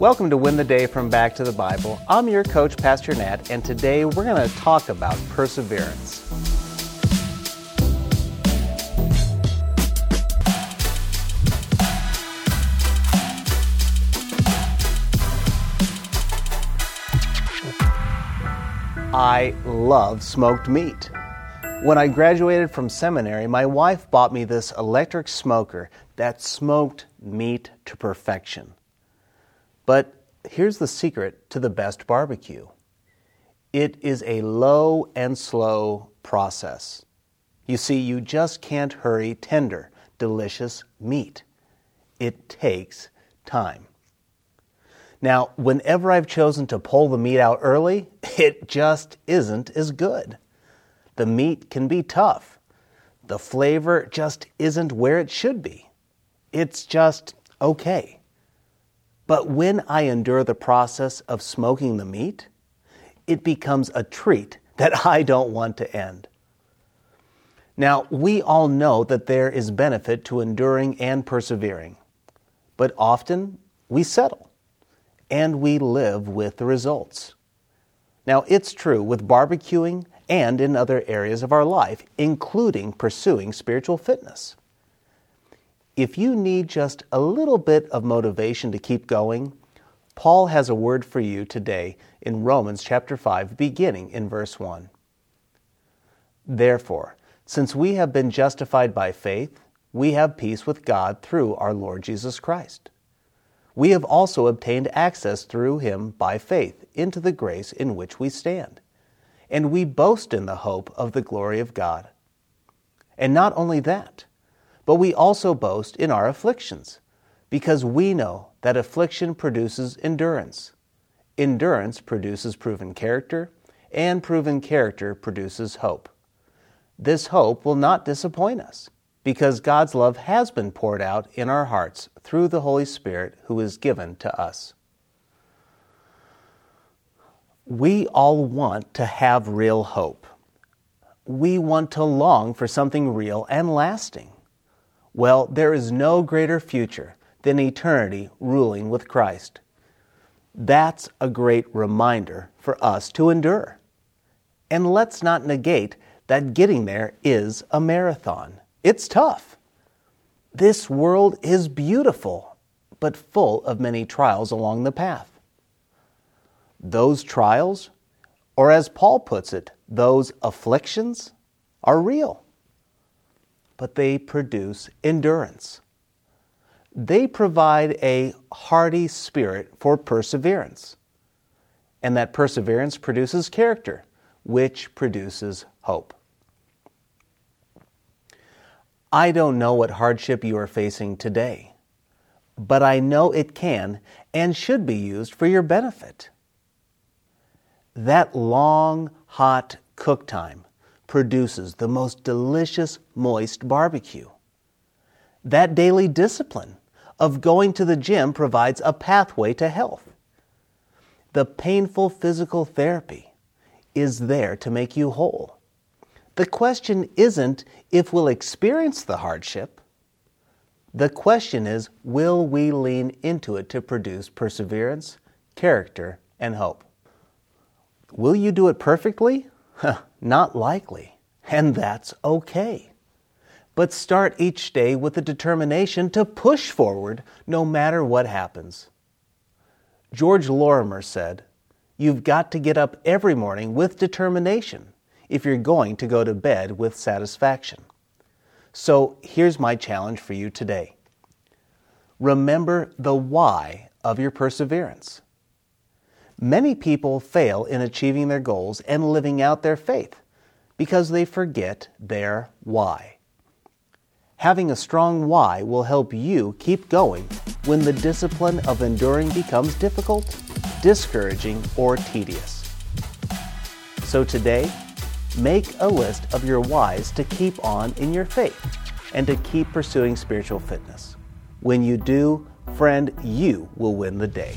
Welcome to Win the Day from Back to the Bible. I'm your coach, Pastor Nat, and today we're going to talk about perseverance. I love smoked meat. When I graduated from seminary, my wife bought me this electric smoker that smoked meat to perfection. But here's the secret to the best barbecue it is a low and slow process. You see, you just can't hurry tender, delicious meat. It takes time. Now, whenever I've chosen to pull the meat out early, it just isn't as good. The meat can be tough. The flavor just isn't where it should be. It's just okay. But when I endure the process of smoking the meat, it becomes a treat that I don't want to end. Now, we all know that there is benefit to enduring and persevering, but often we settle and we live with the results. Now, it's true with barbecuing and in other areas of our life, including pursuing spiritual fitness. If you need just a little bit of motivation to keep going, Paul has a word for you today in Romans chapter 5, beginning in verse 1. Therefore, since we have been justified by faith, we have peace with God through our Lord Jesus Christ. We have also obtained access through him by faith into the grace in which we stand. And we boast in the hope of the glory of God. And not only that, but we also boast in our afflictions, because we know that affliction produces endurance. Endurance produces proven character, and proven character produces hope. This hope will not disappoint us, because God's love has been poured out in our hearts through the Holy Spirit who is given to us. We all want to have real hope. We want to long for something real and lasting. Well, there is no greater future than eternity ruling with Christ. That's a great reminder for us to endure. And let's not negate that getting there is a marathon. It's tough. This world is beautiful, but full of many trials along the path. Those trials, or as Paul puts it, those afflictions, are real but they produce endurance. They provide a hearty spirit for perseverance. And that perseverance produces character, which produces hope. I don't know what hardship you are facing today, but I know it can and should be used for your benefit. That long, hot cook time produces the most delicious, moist barbecue. That daily discipline of going to the gym provides a pathway to health. The painful physical therapy is there to make you whole. The question isn't if we'll experience the hardship. The question is, will we lean into it to produce perseverance, character, and hope? Will you do it perfectly? Not likely, and that's okay. But start each day with the determination to push forward no matter what happens. George Lorimer said, You've got to get up every morning with determination if you're going to go to bed with satisfaction. So here's my challenge for you today. Remember the why of your perseverance. Many people fail in achieving their goals and living out their faith because they forget their why. Having a strong why will help you keep going when the discipline of enduring becomes difficult, discouraging, or tedious. So today, make a list of your whys to keep on in your faith and to keep pursuing spiritual fitness. When you do, friend, you will win the day.